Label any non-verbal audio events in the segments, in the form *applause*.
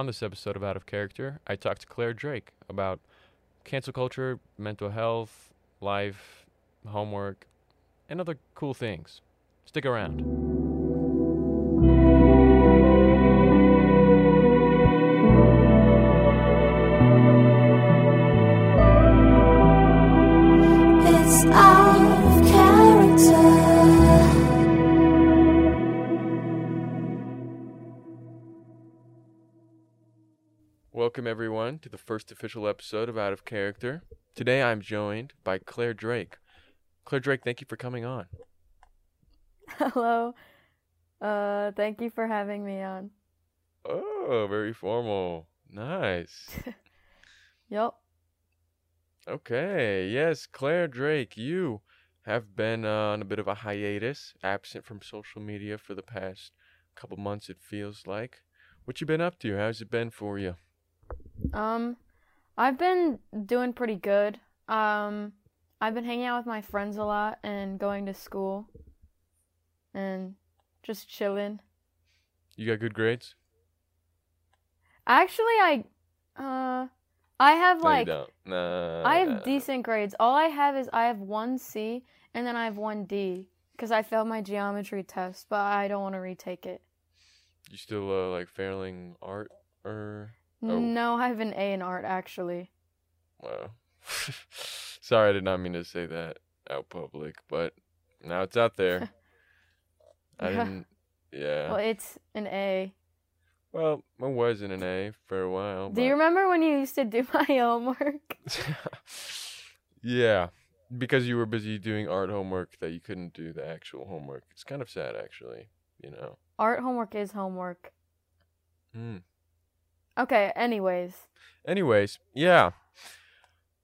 On this episode of Out of Character, I talked to Claire Drake about cancel culture, mental health, life, homework, and other cool things. Stick around. Welcome, everyone, to the first official episode of Out of Character. Today I'm joined by Claire Drake. Claire Drake, thank you for coming on. Hello. Uh, thank you for having me on. Oh, very formal. Nice. *laughs* yep. Okay, yes, Claire Drake, you have been uh, on a bit of a hiatus, absent from social media for the past couple months, it feels like. What you been up to? How's it been for you? Um, I've been doing pretty good. Um, I've been hanging out with my friends a lot and going to school and just chilling. You got good grades? Actually, I, uh, I have No, like. Nah. I have decent grades. All I have is I have one C and then I have one D because I failed my geometry test, but I don't want to retake it. You still uh, like failing art or? Oh. No, I have an A in art actually. Wow. *laughs* Sorry, I did not mean to say that out public, but now it's out there. *laughs* I Yeah. didn't. Yeah. Well, it's an A. Well, I was in an A for a while. Do you remember when you used to do *laughs* my homework? yeah, because you were busy doing art homework that you couldn't do the actual homework. It's kind of sad, actually. You know. Art homework is homework. Hmm. Okay, anyways. Anyways, yeah.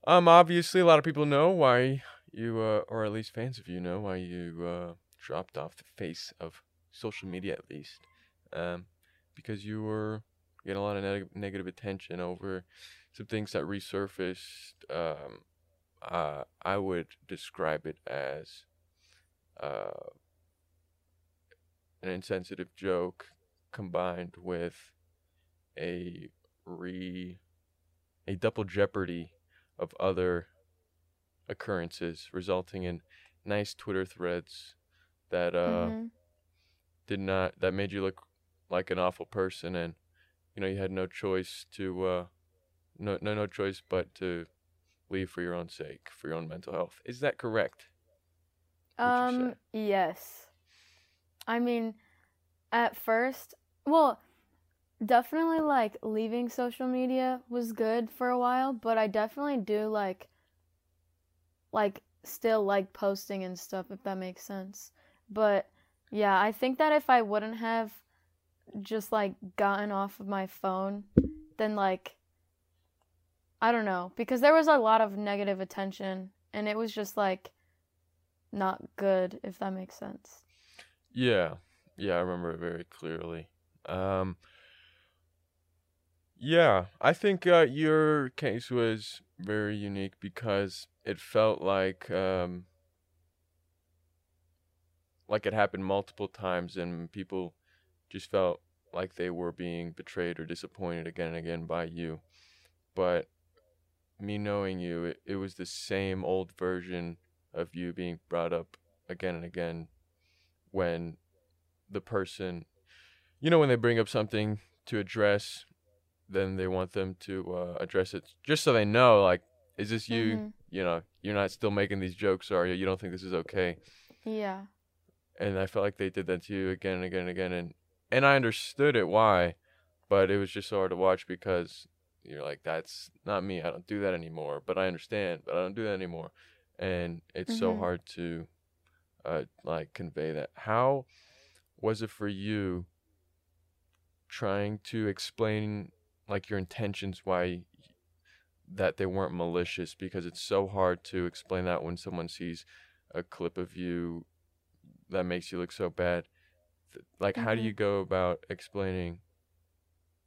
Um, obviously, a lot of people know why you, uh, or at least fans of you know why you uh, dropped off the face of social media, at least, um, because you were getting a lot of neg- negative attention over some things that resurfaced. Um, uh, I would describe it as uh, an insensitive joke combined with a re a double jeopardy of other occurrences resulting in nice Twitter threads that uh Mhm. did not that made you look like an awful person and you know you had no choice to uh no no no choice but to leave for your own sake for your own mental health is that correct Um, yes. I mean, at first, well, definitely like leaving social media was good for a while, but I definitely do like like still like posting and stuff if that makes sense. But yeah, I think that if I wouldn't have just like gotten off of my phone, then like I don't know, because there was a lot of negative attention and it was just like not good if that makes sense. Yeah, yeah, I remember it very clearly. Um, yeah, I think uh, your case was very unique because it felt like um, like it happened multiple times, and people just felt like they were being betrayed or disappointed again and again by you. But me knowing you, it, it was the same old version of you being brought up again and again when the person you know when they bring up something to address then they want them to uh, address it just so they know like is this you Mhm. you know you're not still making these jokes are you don't think this is okay Yeah. and i felt like they did that to you again and again and again and and i understood it why but it was just so hard to watch because you're like that's not me i don't do that anymore but i understand but i don't do that anymore and it's so Mhm. hard to uh like convey that how was it for you trying to explain like your intentions why that they weren't malicious because it's so hard to explain that when someone sees a clip of you that makes you look so bad like how do Mhm. you go about explaining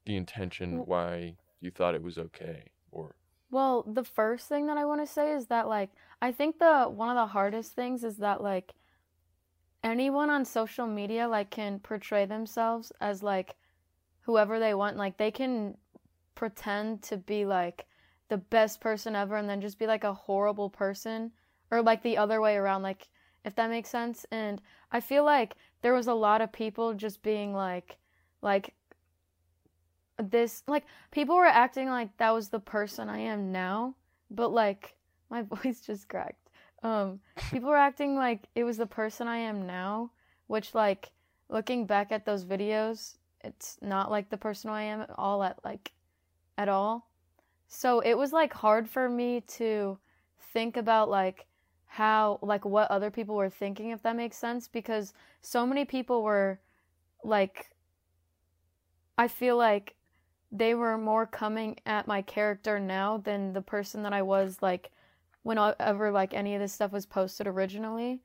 the intention Well- why you thought it was okay or Well, the first thing that I want to say is that like I think the one of the hardest things is that like anyone on social media like can portray themselves as like whoever they want. Like they can pretend to be like the best person ever and then just be like a horrible person or like the other way around like if that makes sense. And i feel like there was a lot of people just being like like this like people were acting like that was the person i am now but like *laughs* my voice just cracked. Um people were acting like it was the person i am now which like looking back at those videos it's not like the person i am at all at like at all so it was like hard for me to think about like how like what other people were thinking if that makes sense because so many people were like I feel like they were more coming at my character now than the person that I was like whenever like any of this stuff was posted originally.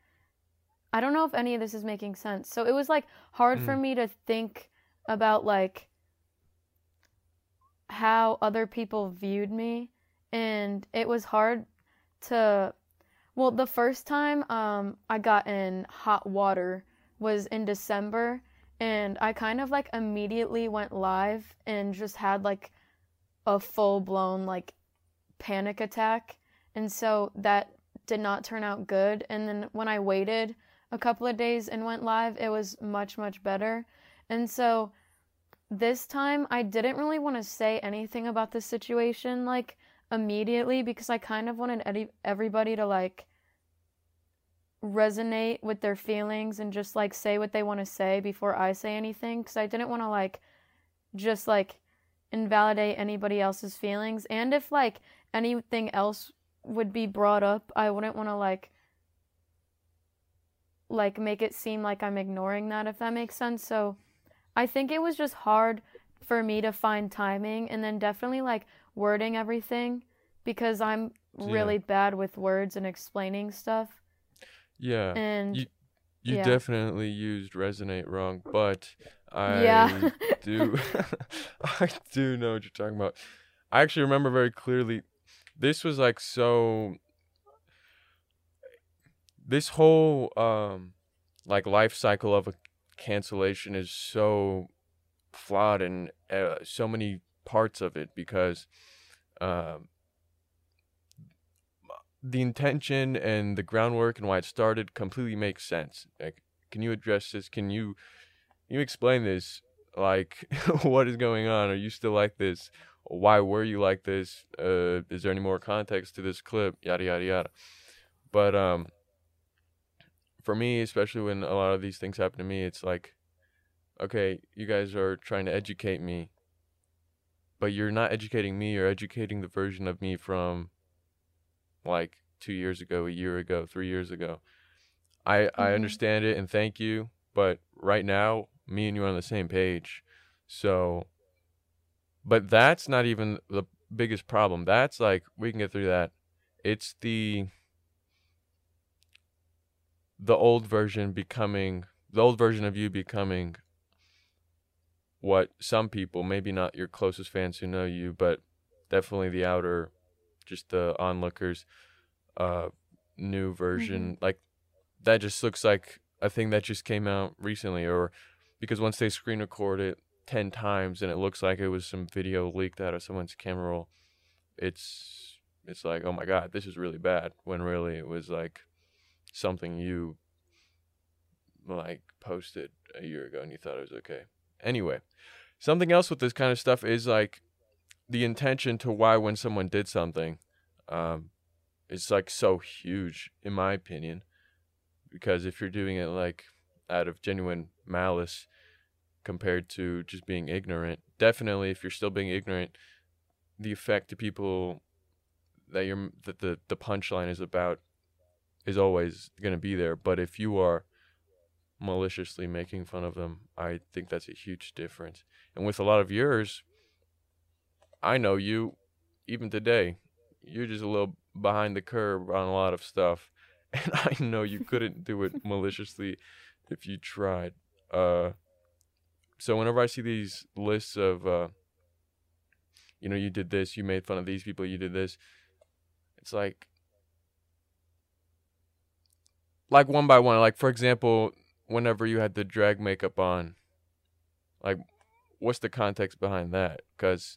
I don't know if any of this is making sense. So it was like hard for Mm. me to think about like how other people viewed me and it was hard to well the first time um I got in hot water was in December and I kind of like immediately went live and just had like a full blown like panic attack and so that did not turn out good and then when I waited a couple of days and went live it was much much better and so this time I didn't really want to say anything about the situation like immediately because I kind of wanted edi- everybody to like resonate with their feelings and just like say what they want to say before I say anything because I didn't want to like just like invalidate anybody else's feelings. And if like anything else would be brought up I wouldn't want to like like make it seem like I'm ignoring that if that makes sense. So I think it was just hard for me to find timing and then definitely like wording everything because I'm Yeah. really bad with words and explaining stuff. Yeah. And You- You Yeah. definitely used resonate wrong, but I Yeah. do *laughs* *laughs* I do know what you're talking about. I actually remember very clearly this was like so this whole um like life cycle of a cancellation is so flawed in uh, so many parts of it because um the intention and the groundwork and why it started completely makes sense. Like, can you address this? Can you you explain this? Like, *laughs* what is going on? Are you still like this? Why were you like this? Uh, is there any more context to this clip? Yada yada yada. But um, for me, especially when a lot of these things happen to me, it's like, okay, you guys are trying to educate me, but you're not educating me. You're educating the version of me from like two years ago, a year ago, three years ago. I I Mhm. understand it and thank you, but right now, me and you are on the same page. So, but that's not even the biggest problem. That's like we can get through that. It's the the old version becoming the old version of you becoming what some people, maybe not your closest fans who know you, but definitely the outer, just the onlookers, uh, new version. Like that just looks like a thing that just came out recently, or because once they screen record it ten times and it looks like it was some video leaked out of someone's camera roll, it's it's like oh my god, this is really bad. When really it was like something you like posted a year ago and you thought it was okay. Anyway, something else with this kind of stuff is like the intention to why when someone did something um it's like so huge in my opinion because if you're doing it like out of genuine malice compared to just being ignorant definitely if you're still being ignorant the effect to people that you're that the the punchline is about is always going to be there but if you are maliciously making fun of them i think that's a huge difference. And with a lot of yours i know you even today you're just a little behind the curve on a lot of stuff. *laughs* And i know you couldn't do it maliciously if you tried. Uh so whenever i see these lists of uh you know you did this you made fun of these people you did this it's like like one by one like for example whenever you had the drag makeup on like what's the context behind that? Because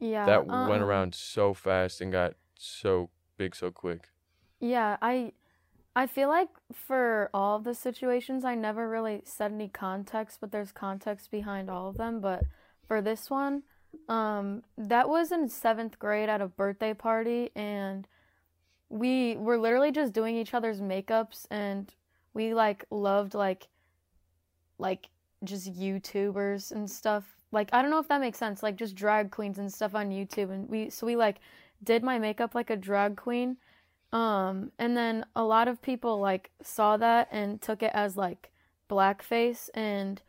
Yeah. that went um, around so fast and got so big so quick. Yeah, I I feel like for all of the situations I never really said any context, but there's context behind all of them, but for this one, um that was in 7th grade at a birthday party and we were literally just doing each other's makeups and we like loved like like just YouTubers and stuff. Like I don't know if that makes sense, like just drag queens and stuff on YouTube and we so we like did my makeup like a drag queen. Um and then a lot of people like saw that and took it as like blackface and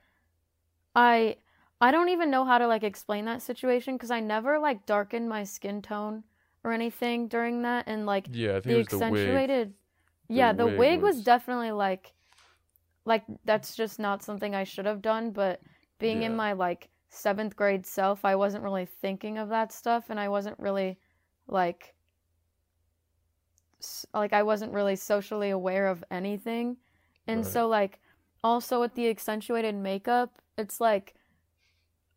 I I don't even know how to like explain that situation cuz I never like darkened my skin tone or anything during that and like Yeah, the it was the wig. accentuated The yeah the wig wig was was- definitely like like that's just not something i should have done but being in my like seventh grade self i wasn't really thinking of that stuff and i wasn't really like like i wasn't really socially aware of anything and Right. so like also with the accentuated makeup it's like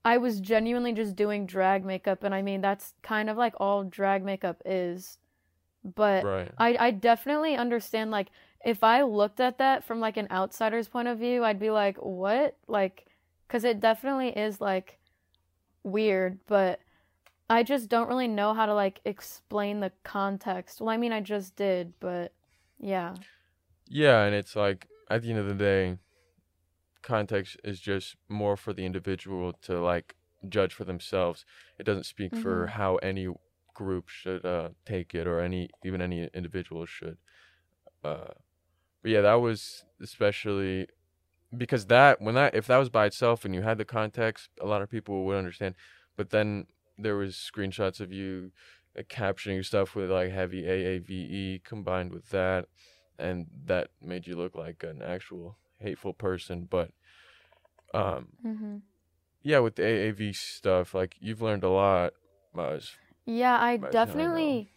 I was genuinely just doing drag makeup, and I mean that's kind of like all drag makeup is. But Right. I I definitely understand like if I looked at that from like an outsider's point of view, I'd be like, "What?" Like cuz it definitely is like weird, but I just don't really know how to like explain the context. Well, I mean I just did, but yeah. Yeah, and it's like at the end of the day, context is just more for the individual to like judge for themselves. It doesn't speak for Mhm. how any group should uh take it or any even any individual should. Uh but yeah, that was especially because that when that if that was by itself and you had the context, a lot of people would understand. But then there was screenshots of you uh, captioning stuff with like heavy AAVE combined with that and that made you look like an actual hateful person but um Mhm. yeah with the AAV stuff like you've learned a lot. Yeah, I definitely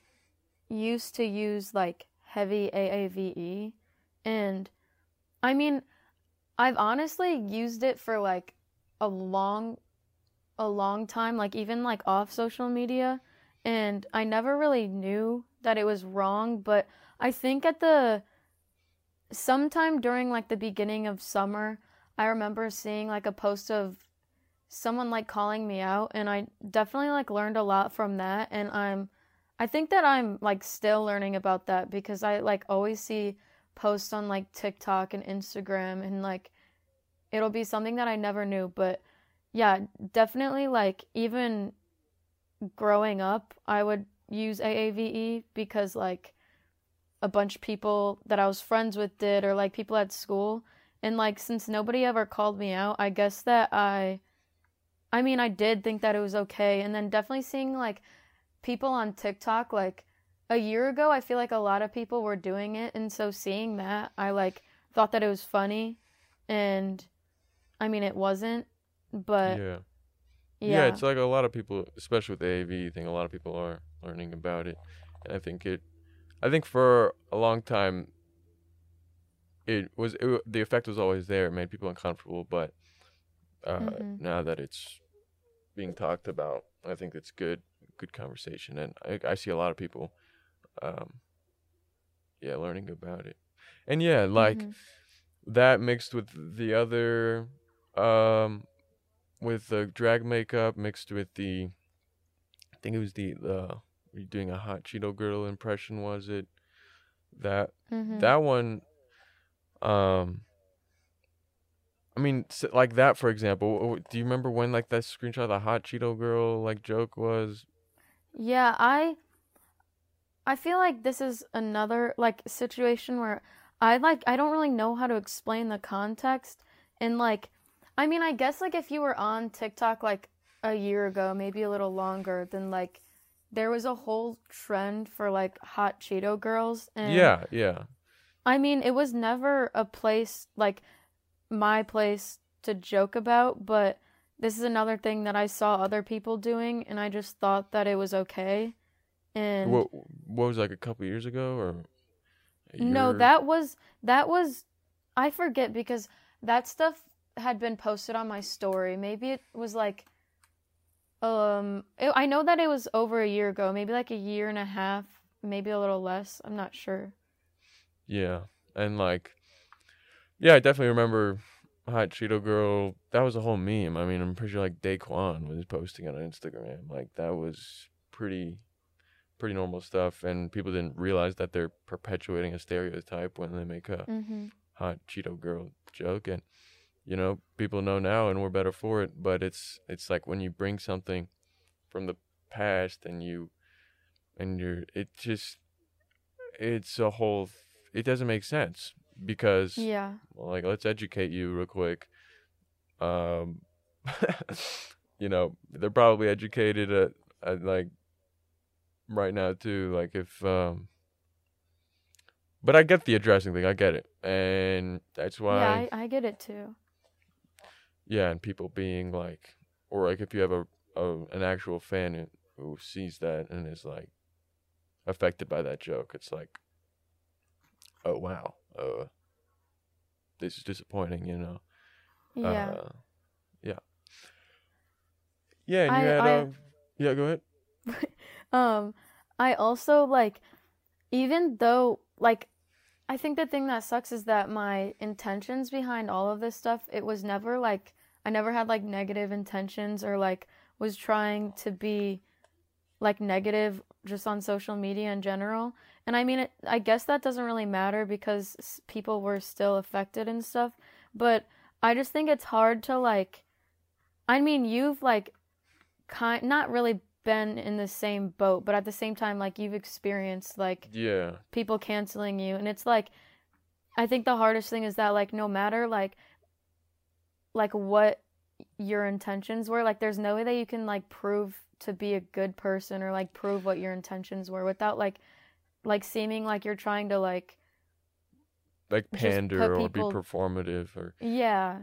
used to use like heavy AAVE and I mean I've honestly used it for like a long a long time like even like off social media and I never really knew that it was wrong but I think at the sometime during like the beginning of summer I remember seeing like a post of someone like calling me out and I definitely like learned a lot from that and I'm I think that I'm like still learning about that because I like always see posts on like TikTok and Instagram and like it'll be something that I never knew but yeah definitely like even growing up I would use AAVE because like a bunch of people that I was friends with did or like people at school and like since nobody ever called me out I guess that I I mean, I did think that it was okay. And then definitely seeing like people on TikTok, like a year ago, I feel like a lot of people were doing it. And so seeing that, I like thought that it was funny. And I mean, it wasn't, but yeah. yeah. yeah it's like a lot of people especially with the AAV thing a lot of people are learning about it and I think it I think for a long time it was it, the effect was always there it made people uncomfortable but uh Mhm. now that it's being talked about I think it's good good conversation and I, I see a lot of people um yeah learning about it and yeah like Mhm. that mixed with the other um with the drag makeup mixed with the I think it was the the you doing a hot Cheeto girl impression was it that Mhm. that one um I mean like that for example do you remember when like that screenshot of the hot Cheeto girl like joke was Yeah, I I feel like this is another like situation where I like I don't really know how to explain the context and like I mean, I guess like if you were on TikTok like a year ago, maybe a little longer, then like there was a whole trend for like hot Cheeto girls and yeah yeah I mean, it was never a place like my place to joke about, but this is another thing that I saw other people doing, and I just thought that it was okay. And what what was like a couple years ago or no, that was that was I forget because that stuff had been posted on my story. Maybe it was like um it, I know that it was over a year ago, maybe like a year and a half, maybe a little less. I'm not sure. Yeah, and like, yeah, I definitely remember Hot Cheeto Girl. That was a whole meme. I mean, I'm pretty sure like Daquan was posting it on Instagram. Like that was pretty, pretty normal stuff, and people didn't realize that they're perpetuating a stereotype when they make a Mhm. hot Cheeto girl joke and you know people know now and we're better for it but it's it's like when you bring something from the past and you and you're it just it's a whole it doesn't make sense because Yeah. well, like let's educate you real quick um *laughs* you know they're probably educated at, at like right now too like if um but I get the addressing thing. I get it, and that's why. Yeah, I, I get it too. Yeah, and people being like, or like if you have a, a an actual fan who- sees that and is like affected by that joke, it's like, oh wow, uh, this is disappointing, you know. Yeah. Uh, yeah. Yeah, and you I- had I- uh, yeah, go ahead. *laughs* Um, I also like, even though like, I think the thing that sucks is that my intentions behind all of this stuff, it was never like I never had like negative intentions or like was trying to be like negative just on social media in general. And I mean, it, I guess that doesn't really matter because people were still affected and stuff. But I just think it's hard to like. I mean, you've like, kind not really been in the same boat, but at the same time, like you've experienced like Yeah, people canceling you, and it's like, I think the hardest thing is that like no matter like, like what your intentions were, like there's no way that you can like prove to be a good person or like prove what your intentions were without like, like seeming like you're trying to like, like pander or people- be performative or yeah,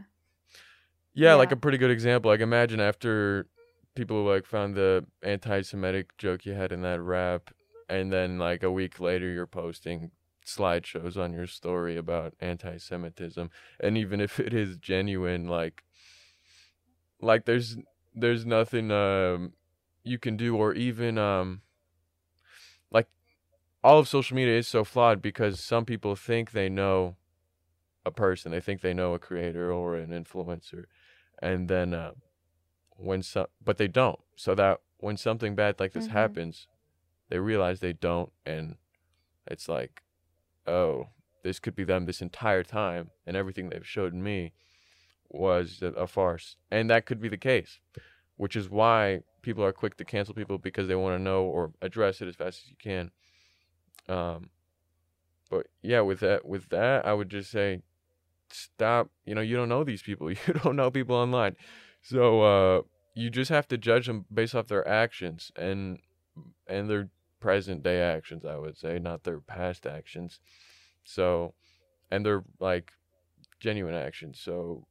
Yeah, like a pretty good example. Like imagine after people like found the anti-Semitic joke you had in that rap, and then like a week later you're posting slideshows on your story about anti-Semitism, and even if it is genuine, like, like there's there's nothing um you can do, or even um like all of social media is so flawed because some people think they know a person, they think they know a creator or an influencer, and then uh, when some but they don't so that when something bad like this Mhm. happens they realize they don't and it's like oh this could be them this entire time and everything they've showed me was a, farce. And that could be the case which is why people are quick to cancel people because they want to know or address it as fast as you can. Um but yeah with that with that i would just say stop you know you don't know these people *laughs* you don't know people online. So uh you just have to judge them based off their actions and and their present day actions i would say not their past actions. So and they're like genuine actions. So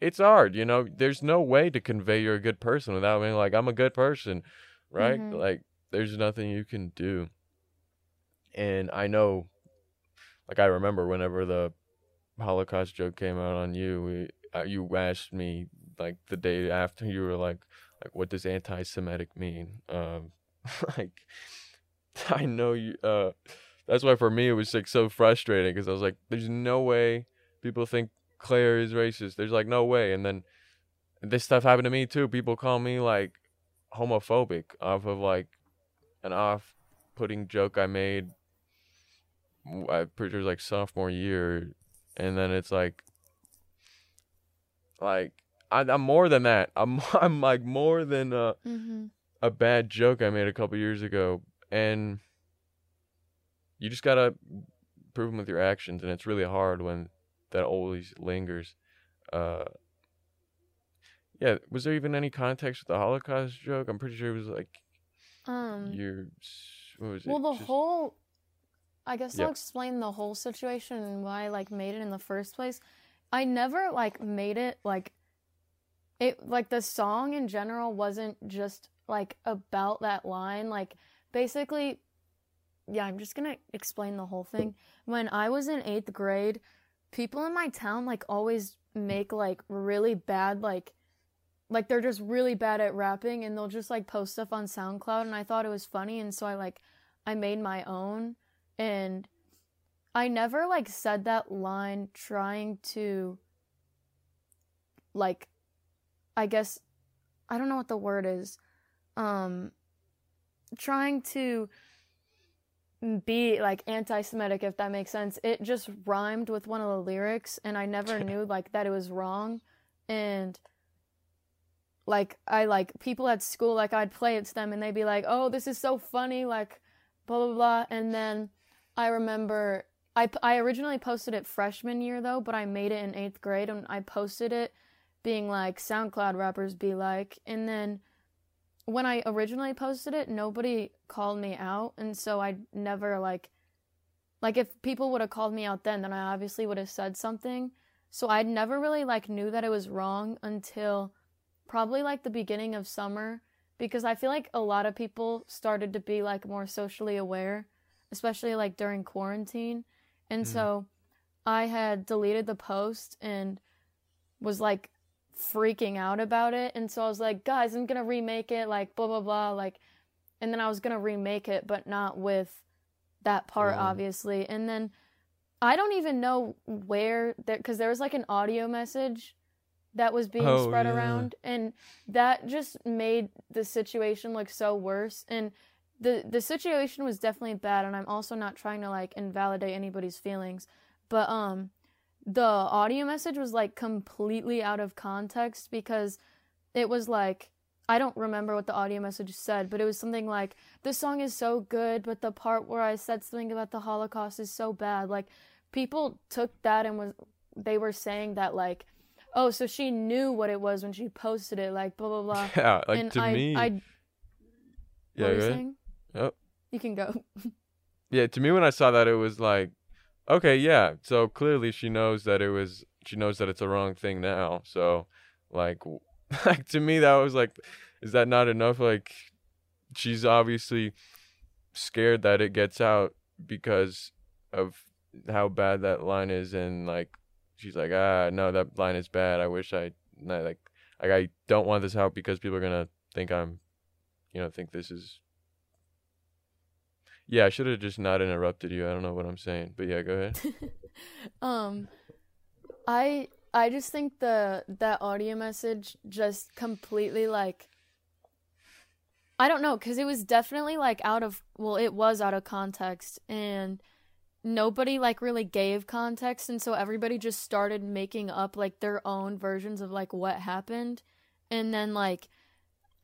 it's hard you know? There's no way to convey you're a good person without being like i'm a good person right? Mhm. like there's nothing you can do. And i know like i remember whenever the holocaust joke came out on you we, uh, you asked me like the day after you were like like what does anti-semitic mean? Um *laughs* like *laughs* i know you uh that's why for me it was like so frustrating because i was like there's no way people think claire is racist. There's like no way. And then this stuff happened to me too. People call me like homophobic off of like an off-putting joke i made i pretty sure like sophomore year. And then it's like like I, i'm more than that. I'm *laughs* i'm like more than uh mm-hmm. A bad joke I made a couple years ago, and you just gotta prove them with your actions, and it's really hard when that always lingers. Uh, yeah, was there even any context with the Holocaust joke? I'm pretty sure it was like um. your what was it? Well, the Just- whole, I guess Yeah. I'll explain the whole situation and why I like made it in the first place. I never like made it like, it like the song in general wasn't just like about that line. Like basically, yeah, I'm just gonna explain the whole thing. When I was in eighth grade, people in my town like always make like really bad like like they're just really bad at rapping and they'll just like post stuff on SoundCloud and I thought it was funny and so I like I made my own and I never like said that line trying to like I guess I don't know what the word is. Um trying to be like anti-Semitic, if that makes sense. It just rhymed with one of the lyrics, and I never knew like that it was wrong. And like I like people at school, like I'd play it to them, and they'd be like, "Oh, this is so funny," like blah blah blah. And then I remember I I originally posted it freshman year though, but I made it in eighth grade, and I posted it being like SoundCloud rappers be like, and then when I originally posted it, nobody called me out, and so I never like like if people would have called me out then, then I obviously would have said something. So I never really like knew that it was wrong until probably like the beginning of summer because I feel like a lot of people started to be like more socially aware, especially like during quarantine. And Mhm. so I had deleted the post and was like freaking out about it. And so I was like, guys, I'm gonna remake it, like blah blah blah, like and then I was gonna remake it, but not with that part, Oh. obviously. And then I don't even know where there because there was like an audio message that was being Oh, spread yeah. around and that just made the situation look so worse and the the situation was definitely bad and I'm also not trying to like invalidate anybody's feelings but um the audio message was like completely out of context because it was like I don't remember what the audio message said, but it was something like the song is so good, but the part where I said something about the Holocaust is so bad. Like people took that and was they were saying that like oh, so she knew what it was when she posted it, like blah blah blah. Yeah, like and to I, me. I, yeah, what were you saying? Yep. You can go. *laughs* Yeah, to me when I saw that it was like, okay, yeah. So clearly she knows that it was she knows that it's a wrong thing now. So like *laughs* like to me that was like is that not enough like she's obviously scared that it gets out because of how bad that line is and like she's like ah no that line is bad. I wish I like like I don't want this out because people are to think I'm you know think this is yeah, I should have just not interrupted you. I don't know what I'm saying, but yeah, go ahead. *laughs* um i i just think the that audio message just completely like i don't know because it was definitely like out of well it was out of context and nobody like really gave context and so everybody just started making up like their own versions of like what happened and then like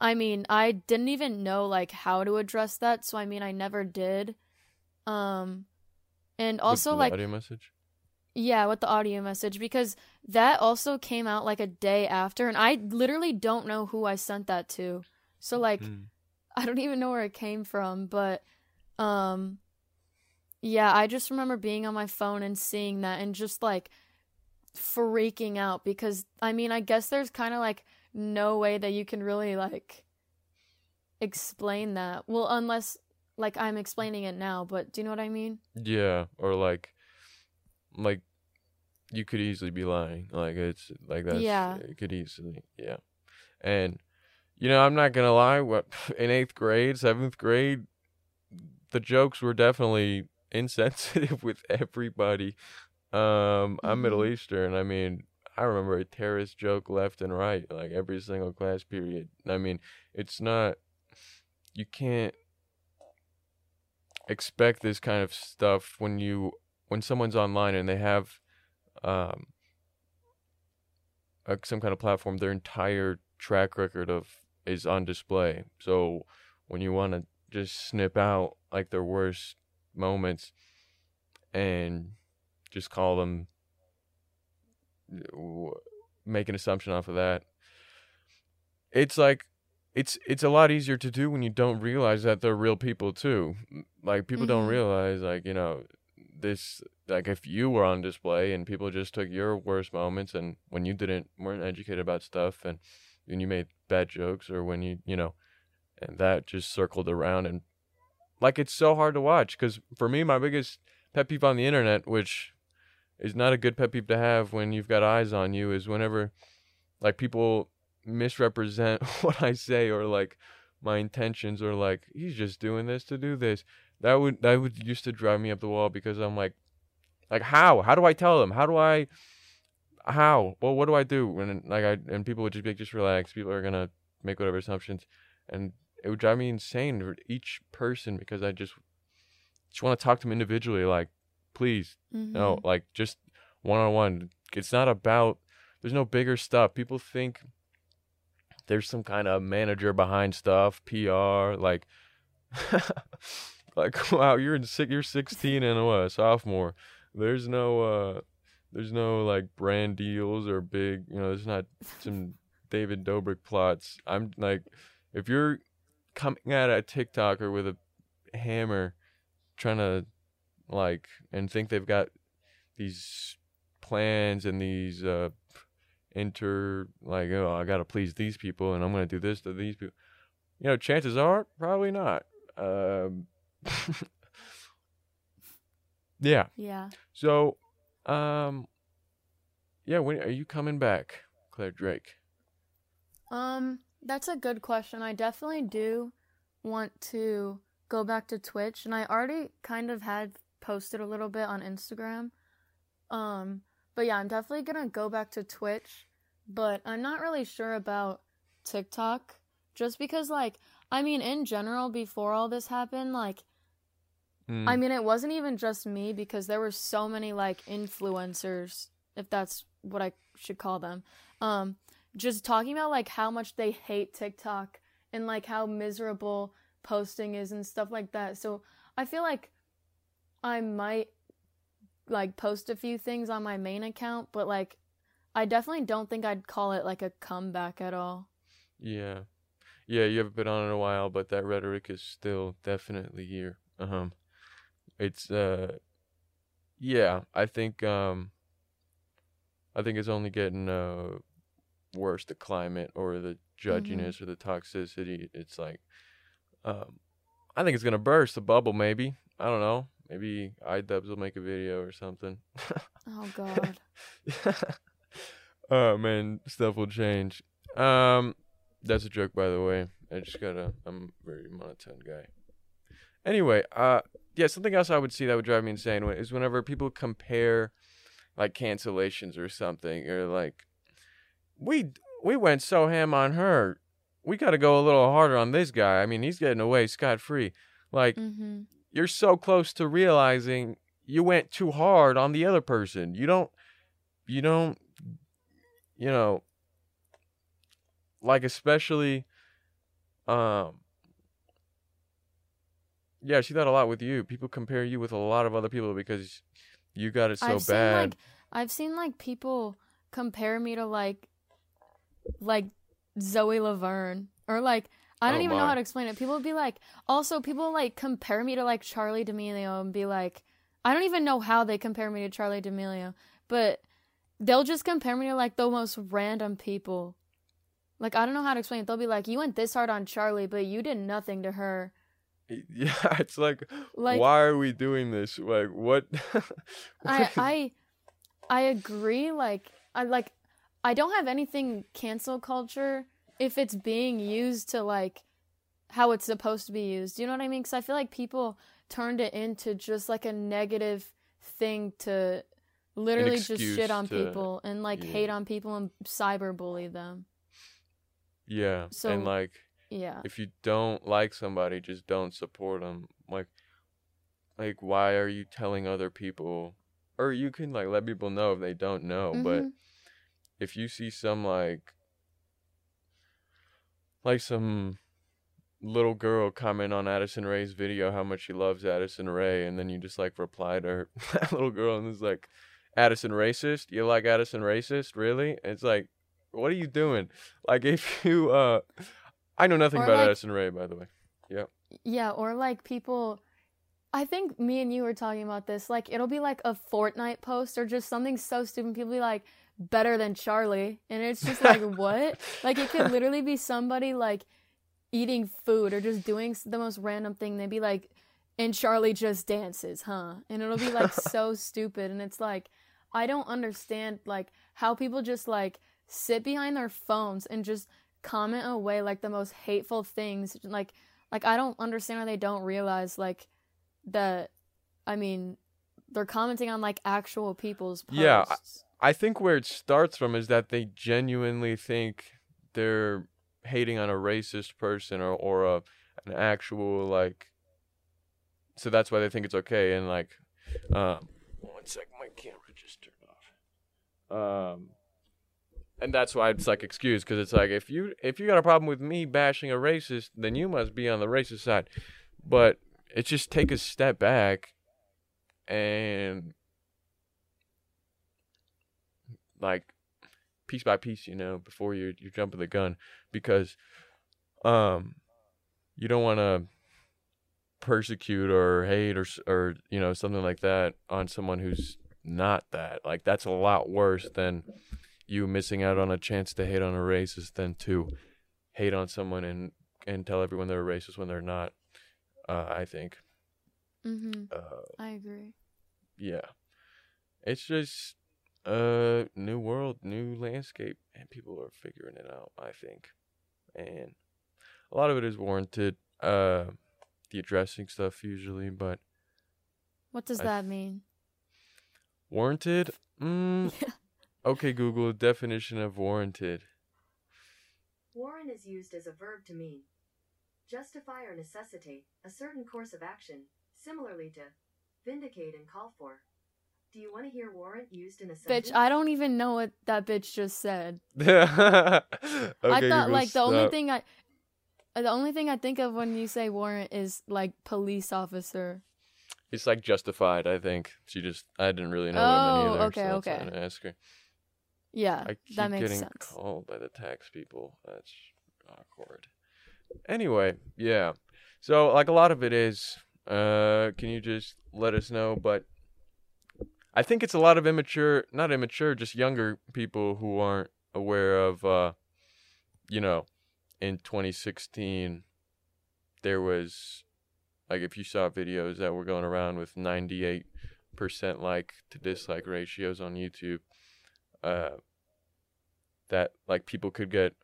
i mean i didn't even know like how to address that so i mean i never did um and also The like audio message. yeah, with the audio message because that also came out like a day after and I literally don't know who I sent that to. So like Mm. I don't even know where it came from, but um yeah, I just remember being on my phone and seeing that and just like freaking out because I mean, I guess there's kind of like no way that you can really like explain that. Well, unless like I'm explaining it now, but do you know what I mean? Yeah, or like, like, you could easily be lying. Like it's like that's Yeah. It could easily, yeah. And you know, I'm not gonna lie. What *laughs* in eighth grade, seventh grade, the jokes were definitely *laughs* insensitive with everybody. Um, I'm Middle Mhm. Eastern. I mean, I remember a terrorist joke left and right, like every single class period. I mean, it's not. You can't expect this kind of stuff when you when someone's online and they have um a, some kind of platform their entire track record of is on display so when you want to just snip out like their worst moments and just call them make an assumption off of that it's like it's it's a lot easier to do when you don't realize that they're real people too. Like people don't Mhm. realize like, you know, this like if you were on display and people just took your worst moments and when you didn't weren't educated about stuff and when you made bad jokes or when you, you know, and that just circled around and like it's so hard to watch cuz for me my biggest pet peeve on the internet which is not a good pet peeve to have when you've got eyes on you is whenever like people misrepresent *laughs* what I say or like my intentions or like he's just doing this to do this. That would that would used to drive me up the wall because I'm like like how? How do I tell them? How do I how? Well, what do I do? And like I and people would just be like, just relax. People are gonna make whatever assumptions, and it would drive me insane for each person because I just just want to talk to them individually. Like, please, no, Mm-hmm. like just one on one. It's not about. There's no bigger stuff. People think there's some kind of manager behind stuff, PR, like. *laughs* like wow, you're in six, you're 16 and what, a sophomore. There's no uh there's no like brand deals or big, you know, there's not some David Dobrik plots. I'm like if you're coming at a TikToker with a hammer trying to like and think they've got these plans and these uh inter like oh I got to please these people and I'm going to do this to these people. You know, chances are probably not. Um *laughs* Yeah. Yeah. So, um, yeah. When are you coming back, Claire Drake? Um, that's a good question. I definitely do want to go back to Twitch, and I already kind of had posted a little bit on Instagram. Um, but yeah, I'm definitely gonna go back to Twitch, but I'm not really sure about TikTok just because like I mean in general before all this happened, like Mm, I mean, it wasn't even just me because there were so many like influencers, if that's what I should call them, um, just talking about like how much they hate TikTok and like how miserable posting is and stuff like that. So I feel like I might like post a few things on my main account, but like I definitely don't think I'd call it like a comeback at all. yeah, yeah. You haven't been on in a while, but that rhetoric is still definitely here. Um, it's uh, yeah. I think um, I think it's only getting uh worse. The climate or the judginess or the toxicity. It's like, um, I think it's gonna burst the bubble. Maybe I don't know. Maybe iDubbbz will make a video or something. Oh *laughs* god. *laughs* oh man, stuff will change. Um, that's a joke, by the way. I just gotta. I'm a very monotone guy. Anyway, uh, yeah, something else I would see that would drive me insane is whenever people compare, like cancellations or something, or like, we we went so ham on her, we got to go a little harder on this guy. I mean, he's getting away scot free. Like, mm-hmm. You're so close to realizing you went too hard on the other person. You don't you don't you know like especially um yeah, she thought a lot with you. People compare you with a lot of other people because you got it so I've seen bad. like I've seen like people compare me to like like Zoe Laverne or like I don't Oh, even know how to explain it. People would be like also people like compare me to like Charlie D'Amelio and be like I don't even know how they compare me to Charlie D'Amelio, but they'll just compare me to like the most random people. Like I don't know how to explain it. They'll be like, "You went this hard on Charlie, but you did nothing to her." *laughs* yeah, it's like, Like- why are we doing this? Like what? *laughs* I I I agree. Like I like I don't have anything cancel culture if it's being used to like how it's supposed to be used. You know what I mean? Because I feel like people turned it into just like a negative thing to literally just shit on to- people and like yeah. hate on people and cyberbully them. yeah, so- and like Yeah. if you don't like somebody, just don't support them. Like, like why are you telling other people? Or you can like let people know if they don't know. But Mhm. if you see some like, like some little girl comment on Addison Rae's video how much she loves Addison Rae, and then you just like reply to her, *laughs* that little girl, and it's like, Addison racist? You like Addison racist? Really? It's like, what are you doing? Like if you uh. I know nothing Or, about like- Addison Rae, by the way. Yeah. Yeah, or like people I think me and you were talking about this. Like it'll be like a Fortnite post or just something so stupid. People be like, better than Charlie. And it's just like, what? Like it could *laughs* literally be somebody like eating food or just doing the most random thing. They'd be like, and Charlie just dances, huh? And it'll be like so *laughs* stupid. And it's like, I don't understand like how people just like sit behind their phones and just comment away like the most hateful things. Like like I don't understand why they don't realize like that. I mean, they're commenting on like actual people's posts. Yeah, I think where it starts from is that they genuinely think they're hating on a racist person or or a an actual like. So that's why they think it's okay and like, um, one sec, my camera just turned off. Um, and that's why it's like excuse because it's like if you if you got a problem with me bashing a racist, then you must be on the racist side. But it's just take a step back and like piece by piece, you know, before you're you're jumping the gun because um you don't want to persecute or hate or or you know something like that on someone who's not that. Like that's a lot worse than you missing out on a chance to hate on a racist than to hate on someone and and tell everyone they're a racist when they're not. Uh, I think. Mhm. Uh, I agree. yeah, it's just a new world, new landscape, and people are figuring it out. I think, and a lot of it is warranted. Uh, the addressing stuff usually, but What does I that mean? warranted. Mm, *laughs* okay, Google definition of warranted. Warrant is used as a verb to mean justify or necessitate a certain course of action, similarly to vindicate and call for. Do you want to hear warrant used in a sentence? Bitch, I don't even know what that bitch just said. *laughs* okay, I thought like the only thing I the only thing I think of when you say warrant is like police officer. It's like justified. I think she just. I didn't really know what it Oh, meant either. okay, so that's why I okay. didn't ask her. Yeah, I keep that makes getting sense. called by the tax people. That's awkward. Anyway, yeah. So like a lot of it is. Uh, can you just let us know? But I think it's a lot of immature, not immature, just younger people who aren't aware of. Uh, you know, in 2016, there was like if you saw videos that were going around with 98% like to dislike ratios on YouTube. Uh, that like people could get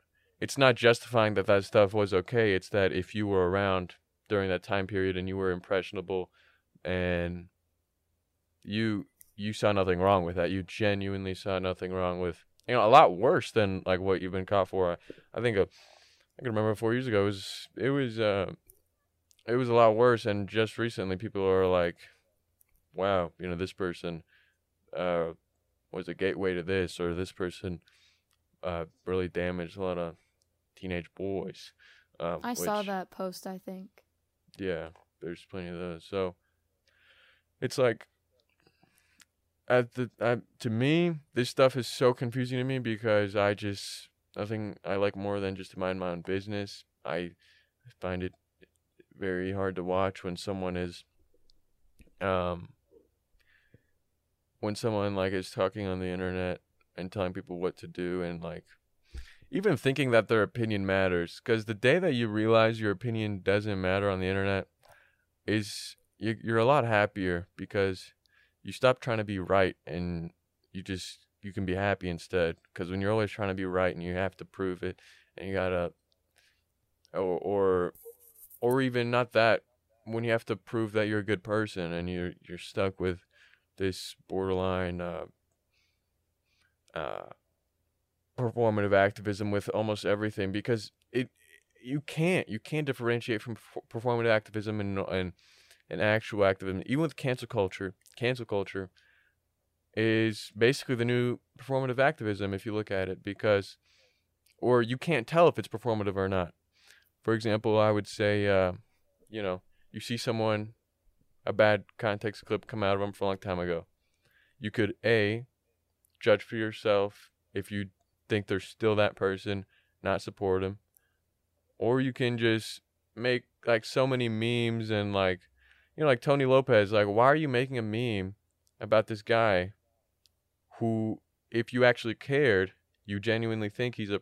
it's not justifying that that stuff was okay it's that if you were around during that time period and you were impressionable and you you saw nothing wrong with that you genuinely saw nothing wrong with you know a lot worse than like what you've been caught for i, I think uh, i can remember 4 years ago it was it was uh it was a lot worse and just recently people are like wow you know this person uh was a gateway to this or this person uh, really damaged a lot of teenage boys. Um, I saw that post, I think. Yeah, there's plenty of those. So it's like at the at, to me, this stuff is so confusing to me because I just nothing I like more than just to mind my own business. I find it very hard to watch when someone is um when someone like is talking on the internet and telling people what to do and like even thinking that their opinion matters because the day that you realize your opinion doesn't matter on the internet is you, you're a lot happier because you stop trying to be right and you just you can be happy instead. Because when you're always trying to be right and you have to prove it and you gotta or or or even not that when you have to prove that you're a good person and you're you're stuck with this borderline uh uh performative activism with almost everything because it you can't you can't differentiate from performative activism and and and actual activism even with cancel culture cancel culture is basically the new performative activism if you look at it because or you can't tell if it's performative or not. For example i would say uh you know you see someone a bad context clip come out of them from a long time ago. You could a judge for yourself if you think they're still that person, not support them. Or you can just make like so many memes and like you know like Tony Lopez like why are you making a meme about this guy who if you actually cared, you genuinely think he's a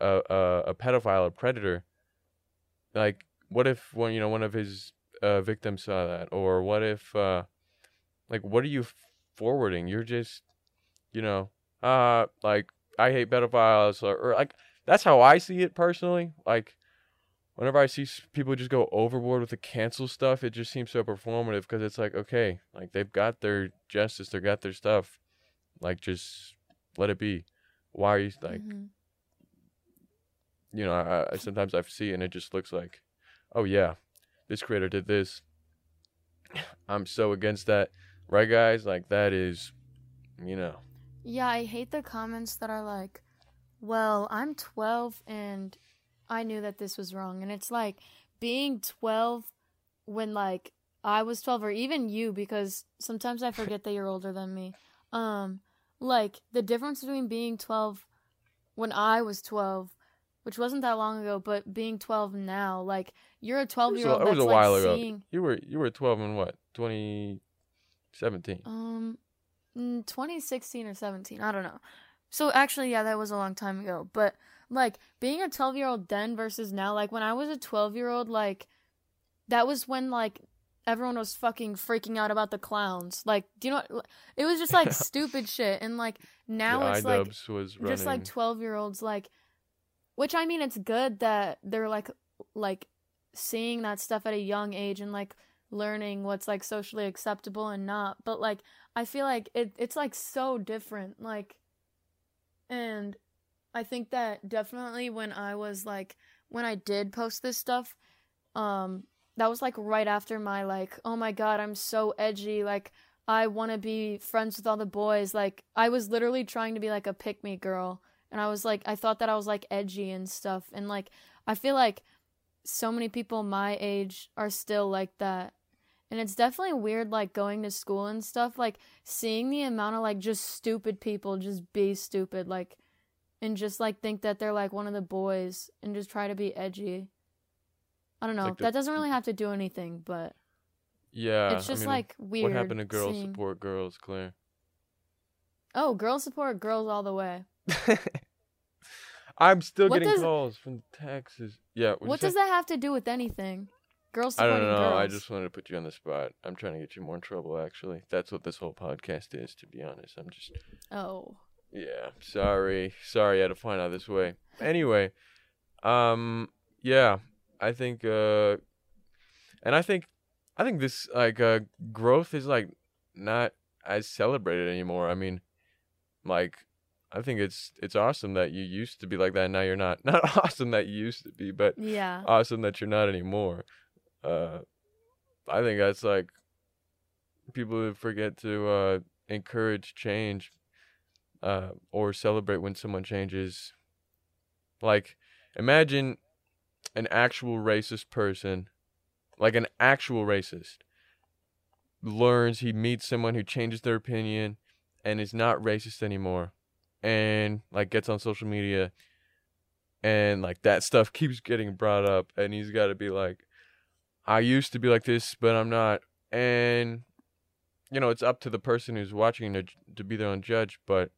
a a, a pedophile, a predator. Like what if one you know one of his uh, victims saw that or what if uh like what are you forwarding? You're just you know, uh, like I hate pedophiles, or, or like that's how I see it personally. Like whenever I see people just go overboard with the cancel stuff, it just seems so performative because it's like, okay, like they've got their justice, they've got their stuff, like just let it be. Why are you like, Mhm. you know? I, I sometimes I see and it just looks like, oh yeah, this creator did this. *clears throat* I'm so against that, right, guys? Like that is, you know, Yeah, I hate the comments that are like, "Well, I'm 12 and I knew that this was wrong." And it's like being 12 when like I was 12 or even you because sometimes I forget that you're older than me. Um like the difference between being 12 when I was 12, which wasn't that long ago, but being 12 now, like you're a 12 year old it was a while like ago. seeing You were you were 12 and what? 2017. Um, mm, 2016 or 17. I don't know. So actually, yeah, that was a long time ago. But like being a 12 year old then versus now, like when I was a 12 year old, like that was when like everyone was fucking freaking out about the clowns. Like, do you know? what? It was just like *laughs* stupid shit. And like now yeah, it's like iDubbbz was running. just like 12 year olds like which i mean it's good that they're like like seeing that stuff at a young age and like learning what's like socially acceptable and not but like i feel like it, it's like so different like and i think that definitely when i was like when i did post this stuff um that was like right after my like oh my god i'm so edgy like I want to be friends with all the boys. Like, I was literally trying to be like a pick me girl. And I was like, I thought that I was like edgy and stuff. And like, I feel like so many people my age are still like that. And it's definitely weird, like going to school and stuff, like seeing the amount of like just stupid people just be stupid, like, and just like think that they're like one of the boys and just try to be edgy. I don't know. like the- that doesn't really mm-hmm. have to do anything, but yeah. it's just I mean, like weird. what happened to girls seeing- support girls, Claire? Oh, girls support girls all the way. *laughs* I'm still What getting does- calls from Texas. Yeah. what'd say? does that have to do with anything? Girls I don't know. girls. I just wanted to put you on the spot. I'm trying to get you more in trouble. Actually, that's what this whole podcast is. To be honest, I'm just Oh. Yeah, sorry. Sorry I had to find out this way. Anyway, um yeah, I think uh and I think I think this like uh growth is like not as celebrated anymore. I mean, like I think it's it's awesome that you used to be like that and now you're not. *laughs* Not awesome that you used to be, but Yeah. awesome that you're not anymore. Uh, I think that's like people who forget to uh, encourage change uh, or celebrate when someone changes. Like, imagine an actual racist person, like an actual racist, learns he meets someone who changes their opinion and is not racist anymore, and like gets on social media and like that stuff keeps getting brought up and he's got to be like i used to be like this but i'm not and you know it's up to the person who's watching to, to be their own judge but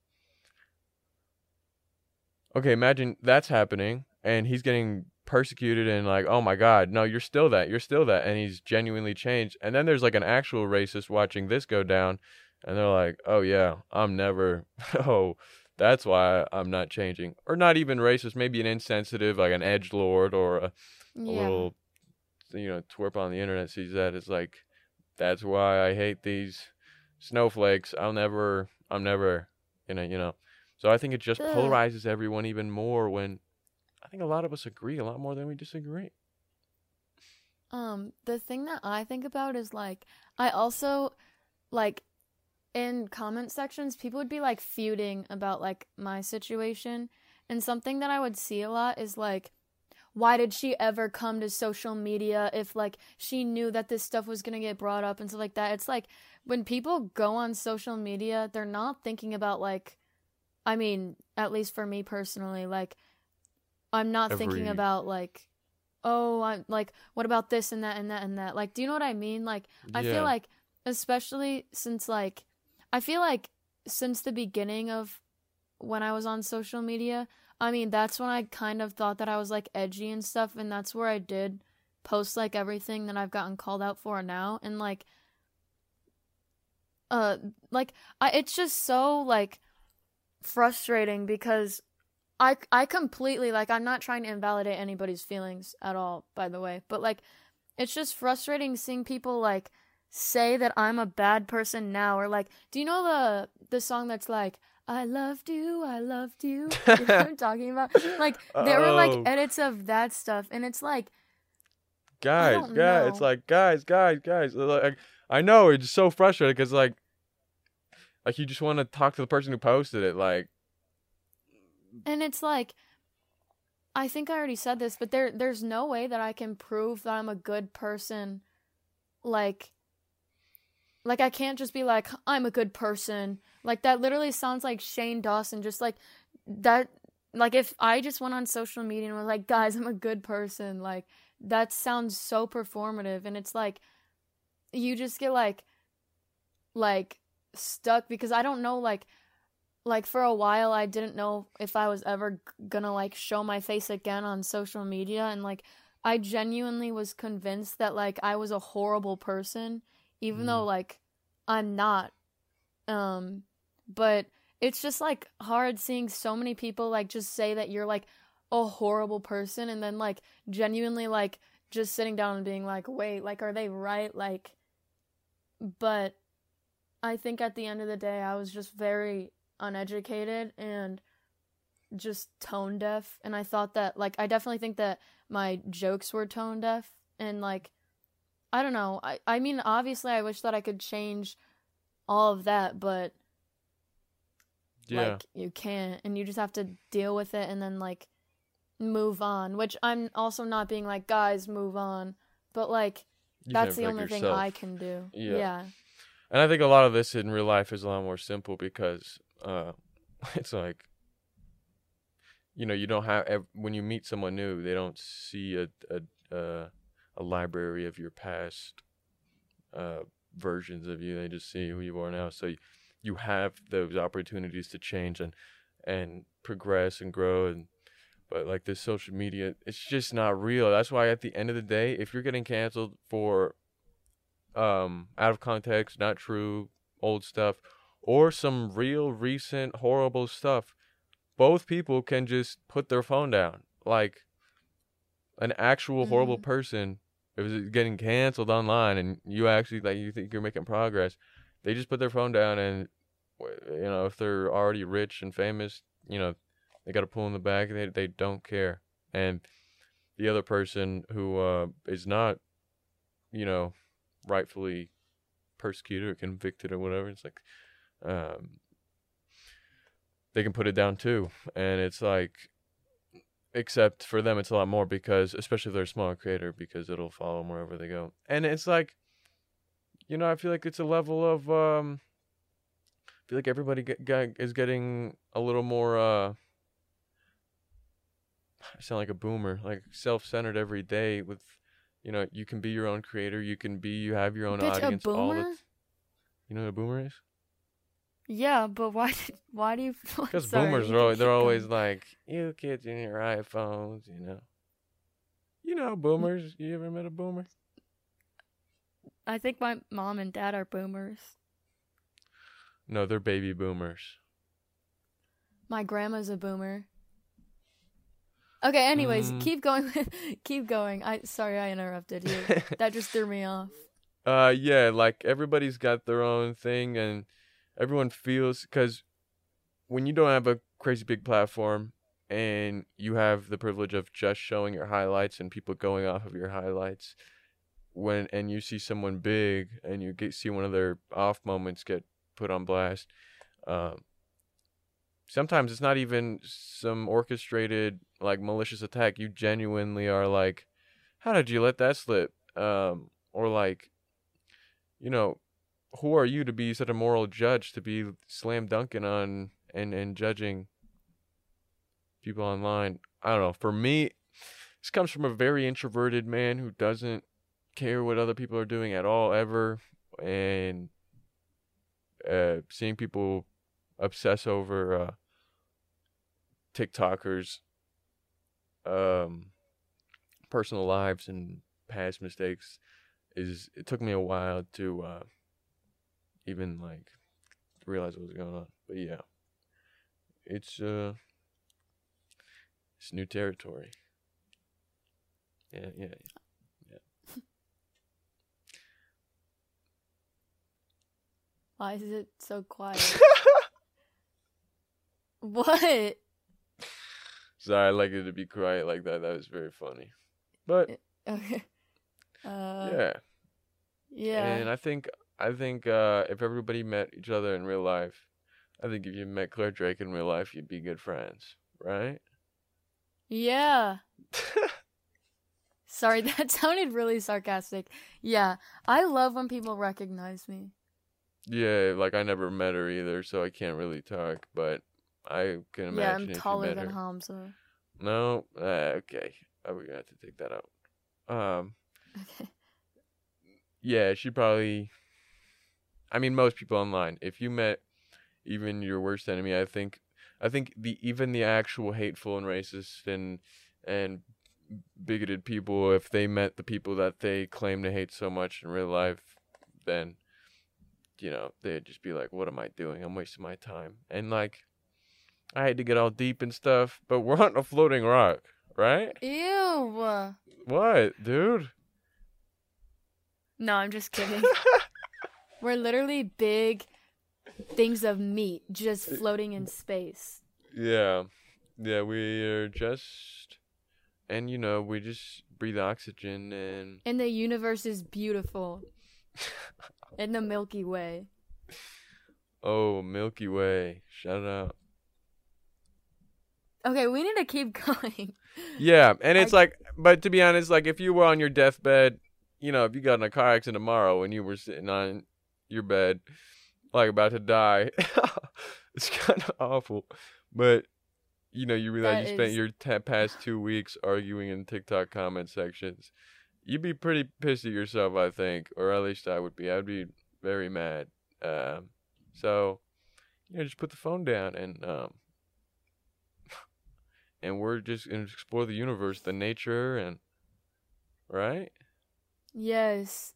okay imagine that's happening and he's getting persecuted and like oh my god no you're still that you're still that and he's genuinely changed and then there's like an actual racist watching this go down and they're like oh yeah i'm never *laughs* oh that's why I'm not changing. Or not even racist, maybe an insensitive, like an edge lord or a, a little, you know, twerp on the internet sees that. It's like, that's why I hate these snowflakes. I'll never, I'm never, you know, you know. So I think it just Ugh. polarizes everyone even more when I think a lot of us agree a lot more than we disagree. Um, the thing that I think about is like I also like in comment sections people would be like feuding about like my situation and something that I would see a lot is like why did she ever come to social media if like she knew that this stuff was going to get brought up and stuff like that it's like when people go on social media they're not thinking about like I mean at least for me personally like I'm not thinking about like oh I'm like what about this and that and that and that? Like do you know what I mean? Like I Yeah. feel like especially since like I feel like since the beginning of when I was on social media, I mean that's when I kind of thought that I was like edgy and stuff and that's where I did post like everything that I've gotten called out for now and like uh like I it's just so like frustrating because I I completely like I'm not trying to invalidate anybody's feelings at all by the way, but like it's just frustrating seeing people like say that I'm a bad person now or like do you know the the song that's like I loved you, I loved you. *laughs* You know what I'm talking about? Like there were Oh. like edits of that stuff and it's like guys, guys, it's like guys, guys, guys. Like I know it's so frustrating because like, like you just want to talk to the person who posted it. Like, And it's like I think I already said this, but there there's no way that I can prove that I'm a good person like like I can't just be like I'm a good person. Like that literally sounds like Shane Dawson just like that like if I just went on social media and was like guys, I'm a good person, like that sounds so performative and it's like you just get like like stuck because I don't know like like for a while I didn't know if I was ever gonna like show my face again on social media and like I genuinely was convinced that like I was a horrible person even Mm. though like I'm not um but it's just like hard seeing so many people like just say that you're like a horrible person and then like genuinely like just sitting down and being like wait like are they right like but I think at the end of the day I was just very uneducated and just tone deaf and I thought that like I definitely think that my jokes were tone deaf and like I don't know. I I mean obviously I wish that I could change all of that, but yeah, like you can't and you just have to deal with it and then like move on, which I'm also not being like guys move on, but like You that's the only thing. I can do. Yeah. yeah. And I think a lot of this in real life is a lot more simple because uh, *laughs* it's like, you know, you don't have when you meet someone new, they don't see a a a, library of your past uh, versions of you. They just see who you are now. So you, you have those opportunities to change and and progress and grow and. But like this social media, it's just not real. That's why at the end of the day, if you're getting canceled for um out of context, not true, old stuff, or some real recent horrible stuff, both people can just put their phone down. Like an actual horrible Mhm. person is getting canceled online and you actually like you think you're making progress, they just put their phone down and you know, if they're already rich and famous, you know, they got to pull in the bag, they they don't care. And the other person who uh is not you know, rightfully persecuted or convicted or whatever. It's like, um, they can put it down too, and it's like, except for them, it's a lot more because, especially if they're a smaller creator, because it'll follow them wherever they go. And it's like, you know, I feel like it's a level of, um, I feel like everybody get, get, is getting a little more, uh, I sound like a boomer, like self-centered every day with you know, you can be your own creator. You can be, you have your own Bitch, a audience. All the, boomer? you know what a boomer is? Yeah, but why? Why do you? *laughs* Because boomers are always, they're always like, you kids in your iPhones, you know. You know boomers. You ever met a boomer? I think my mom and dad are boomers. No, they're baby boomers. My grandma's a boomer. Okay, anyways, Mm. keep going. *laughs* keep going. I sorry I interrupted you. *laughs* that just threw me off. Uh, yeah, like everybody's got their own thing, and everyone feels because when you don't have a crazy big platform and you have the privilege of just showing your highlights and people going off of your highlights, when and you see someone big and you get see one of their off moments get put on blast, um, sometimes it's not even some orchestrated like malicious attack. You genuinely are like, how did you let that slip? Um, or like you know, who are you to be such a moral judge to be slam dunking on and and judging people online? I don't know. For me, this comes from a very introverted man who doesn't care what other people are doing at all ever, and uh, seeing people obsess over uh, TikTokers, um, personal lives and past mistakes is it took me a while to uh even like realize what was going on. But yeah. it's uh it's new territory. Yeah, yeah, yeah. Why is it so quiet? *laughs* what? Sorry, I like it to be quiet like that. That was very funny. But *laughs* Okay. Uh, yeah. yeah. And I think I think uh if everybody met each other in real life, I think if you met Claire Drake in real life, you'd be good friends, right? Yeah. *laughs* Sorry, *laughs* that sounded really sarcastic. Yeah, I love when people recognize me. yeah, like I never met her either, so I can't really talk, but I can imagine yeah, I'm taller than her. Hamza. *laughs* No, uh, okay. Oh, we're gonna have to take that out. Um, Okay. yeah, she probably. I mean, most people online. If you met even your worst enemy, I think, I think the even the actual hateful and racist and and bigoted people, if they met the people that they claim to hate so much in real life, then, you know, they'd just be like, "What am I doing? I'm wasting my time." And like, I hate to get all deep and stuff, but we're on a floating rock, right? Ew. What, dude? No, I'm just kidding. *laughs* We're literally big things of meat just floating in space. Yeah. Yeah, we are just and you know, we just breathe oxygen and And the universe is beautiful. *laughs* In the Milky Way. oh, Milky Way. Shout out. Okay, we need to keep *laughs* going. Yeah, and it's I- like but to be honest, like if you were on your deathbed, you know, if you got in a car accident tomorrow and you were sitting on your bed like about to die, *laughs* it's kind of awful. But you know, you realize That you spent is- your ta past 2 weeks arguing in TikTok comment sections. You'd be pretty pissed at yourself, I think, or at least I would be. I'd be very mad. Um, so, you know, just put the phone down and um, and we're just gonna explore the universe, the nature, and right? Yes.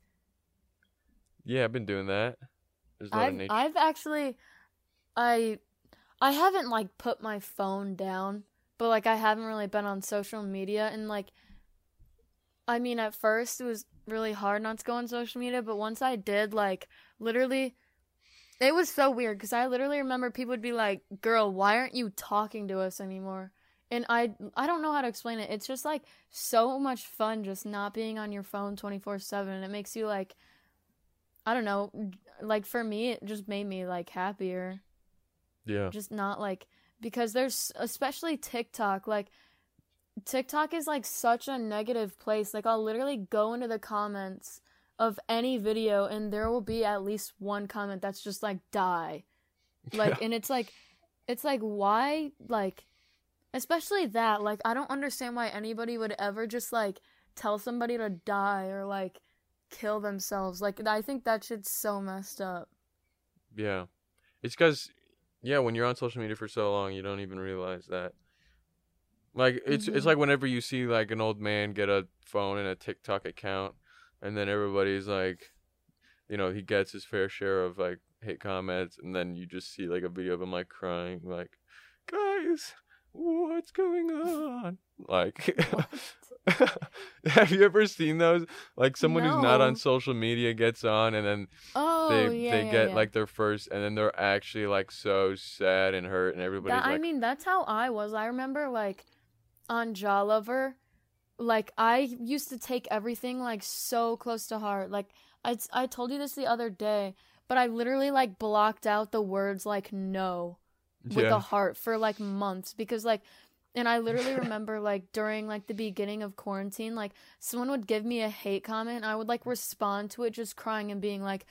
Yeah, I've been doing that. There's a lot I've. I've actually I I haven't like put my phone down, but like I haven't really been on social media and like I mean at first it was really hard not to go on social media, but once I did like literally it was so weird cuz I literally remember people would be like, "Girl, why aren't you talking to us anymore?" And I I don't know how to explain it. It's just like so much fun just not being on your phone 24/7 and it makes you like I don't know, like for me it just made me like happier yeah. just not like because there's especially TikTok like TikTok is like such a negative place like I'll literally go into the comments of any video and there will be at least one comment that's just like die like and it's like it's like why like especially that like I don't understand why anybody would ever just like tell somebody to die or like kill themselves like I think that shit's so messed up Yeah. It's because, yeah, when you're on social media for so long, you don't even realize that. Like it's it's Mhm. like whenever you see like an old man get a phone and a TikTok account, and then everybody's like, you know, he gets his fair share of like hate comments, and then you just see like a video of him like crying, like, guys, what's going on? Like, *laughs* have you ever seen those? Like someone who's not on social media gets on, and then oh they yeah they yeah, get yeah. like their first and then they're actually like so sad and hurt and everybody's That, like I mean, that's how I was. I remember like on Jaw Lover, like I used to take everything like so close to heart. Like I I told you this the other day, but I literally like blocked out the words like no with yeah. a heart for like months because like and I literally remember like during like the beginning of quarantine like someone would give me a hate comment and I would like respond to it just crying and being like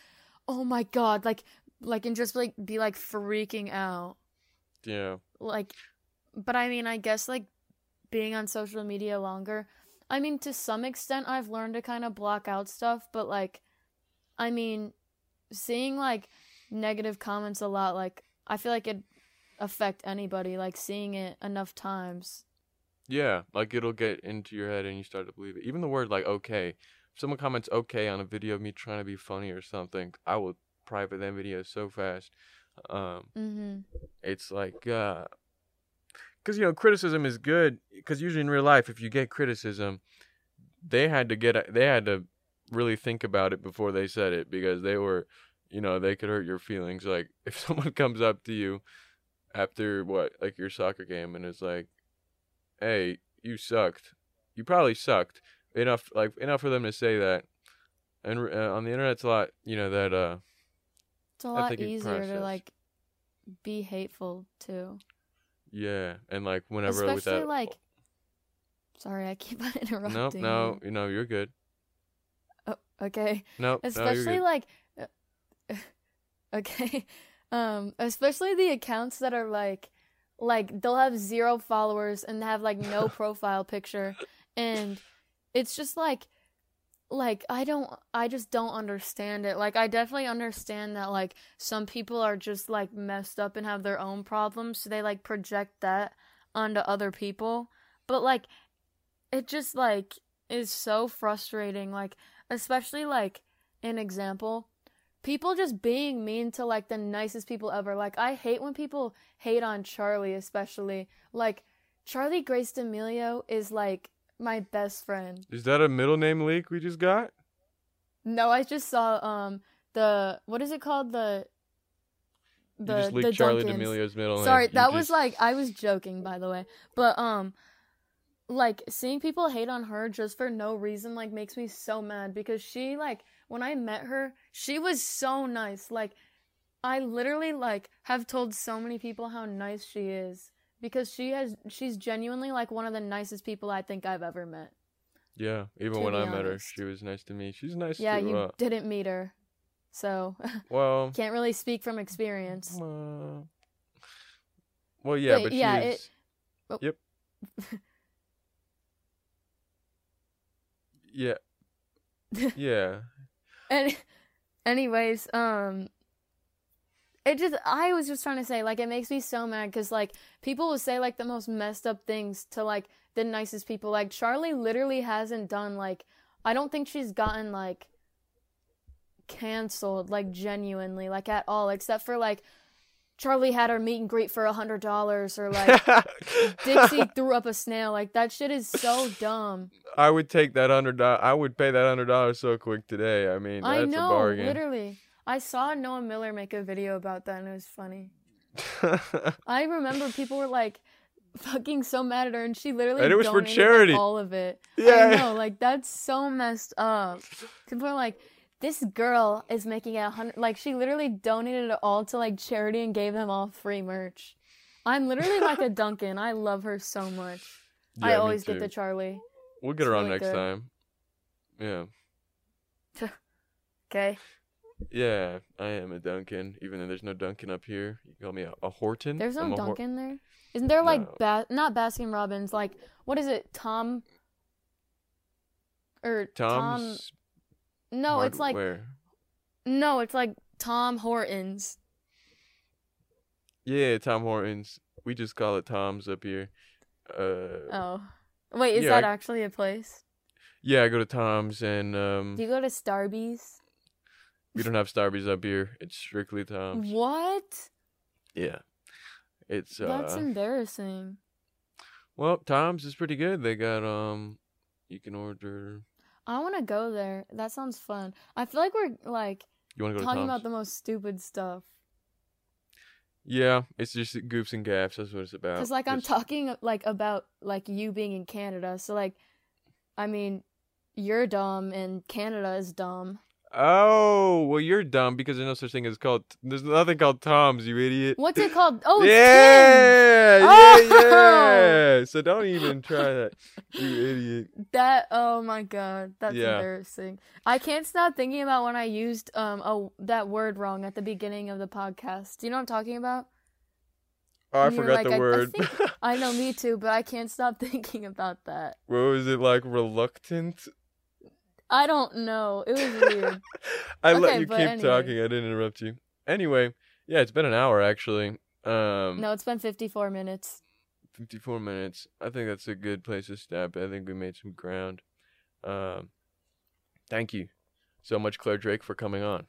oh my god like like and just like be like freaking out. Yeah. Like but i mean i guess like being on social media longer i mean to some extent i've learned to kind of block out stuff but like i mean seeing like negative comments a lot like i feel like it affect anybody like seeing it enough times. Yeah like it'll get into your head and you start to believe it. Even the word like okay if someone comments okay on a video of me trying to be funny or something i will private that video so fast. Um mhm it's like uh because you know criticism is good because usually in real life if you get criticism they had to get they had to really think about it before they said it because they were you know they could hurt your feelings. Like *laughs* if someone comes up to you after what like your soccer game and is like hey you sucked you probably sucked enough like enough for them to say that and uh, on the internet it's a lot you know that uh It's a lot easier to like be hateful too. yeah and like whenever Especially that like sorry, I keep *laughs* on interrupting. no no you. know you're good Oh, okay. no no, especially good. like uh, *laughs* okay um especially the accounts that are like like they'll have zero followers and have like no *laughs* profile picture. And it's just like like i don't i just don't understand it. Like i definitely understand that like some people are just like messed up and have their own problems so they like project that onto other people. But like it just like is so frustrating. Like especially like an example people just being mean to like the nicest people ever like i hate when people hate on charli especially like charli grace d'amelio is like my best friend Is that a middle name leak we just got? no i just saw um the what is it called the the you just leaked the Charlie Duncans. D'Amelio's middle name. Sorry, You that was like I was joking by the way. But um like seeing people hate on her just for no reason like makes me so mad because she like when I met her, she was so nice. Like I literally like have told so many people how nice she is because she has she's genuinely like one of the nicest people I think I've ever met. Yeah, even when I met her, she was nice to me. She's nice Yeah, to you uh, didn't meet her. So, *laughs* well, can't really speak from experience. uh, well, yeah, But but, yeah, she it-. Oh. Yep. *laughs* yeah. yeah. And anyways, um it just I was just trying to say like it makes me so mad cuz like people will say like the most messed up things to like the nicest people. Like Charlie literally hasn't done like I don't think she's gotten like canceled like genuinely like at all except for like Charlie had her meet and greet for a hundred dollars or like *laughs* Dixie threw up a snail. Like that shit is so dumb. I would take that hundred dollars. I would pay that hundred dollars so quick today. I mean, that's I a know, bargain. literally. I saw Noah Miller make a video about that and it was funny. *laughs* I remember people were like fucking so mad at her and she literally And it was for donated, like, charity. all of it. Yeah. I know, like that's so messed up. People are like, this girl is making a hundred like she literally donated it all to like charity and gave them all free merch. I'm literally like a *laughs* Dunkin. I love her so much. I Yeah, me always get the Charlie. We'll get her on next good. time. Yeah. *laughs* Okay. Yeah, I am a Dunkin, even though there's no Dunkin up here. You call me a, a Horton. There's no I'm a Hor- Dunkin there. Isn't there like No. ba- not Baskin Robbins? Like what is it? Tom er, or Tom? No, it's like Hardware. no, it's like Tom Hortons. Yeah, Tom Hortons. We just call it Tom's up here. Uh, Oh, wait, is Yeah, that I- actually a place? yeah, I go to Tom's, and um, Do you go to Starbucks? we don't have Starbucks up here. It's strictly Tom's. What? Yeah, it's That's uh. embarrassing. Well, Tom's is pretty good. They got um, you can order. I want to go there. That sounds fun. I feel like we're like You want to go talking about the most stupid stuff. Yeah, it's just goofs and gaffs. That's what it's about. Cause like I'm Just- talking like about like you being in Canada. So like, I mean, you're dumb and Canada is dumb. Oh, well, you're dumb because there's no such thing as called. There's nothing called Tom's, you idiot. What's it called? *laughs* Oh, yeah, yeah, Oh! yeah. So don't even try that, you idiot. That. Oh my god, that's Yeah. embarrassing. I can't stop thinking about when I used um a, that word wrong at the beginning of the podcast. Do you know what I'm talking about? Oh, I forgot like, the I- I word. think- I know, me too, but I can't stop *laughs* thinking about that. what was it like? Reluctant. I don't know. It was weird. *laughs* I let you keep anyway. talking. I didn't interrupt you. Anyway, yeah, it's been an hour actually. Um, no, it's been 54 minutes. 54 minutes. I think that's a good place to stop. I think we made some ground. Um, thank you so much, Claire Drake, for coming on.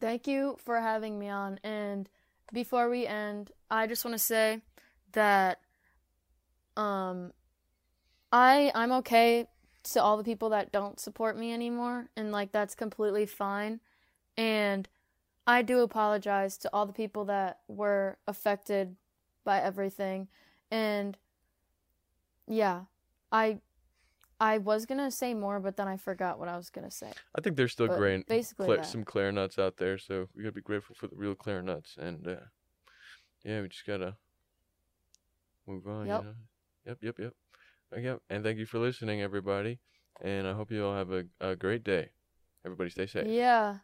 Thank you for having me on. And before we end, I just want to say that um I I'm okay to all the people that don't support me anymore and like that's completely fine. And I do apologize to all the people that were affected by everything. And yeah, I I was going to say more but then I forgot what I was going to say. I think there's still But great, basically that. some clarinuts out there, so we gotta be grateful for the real clarinuts, and uh, yeah, we just gotta move on. Yep. You know? Yep. Yep. Yep. Yep. And thank you for listening, everybody. And I hope you all have a, a great day. Everybody, stay safe. Yeah.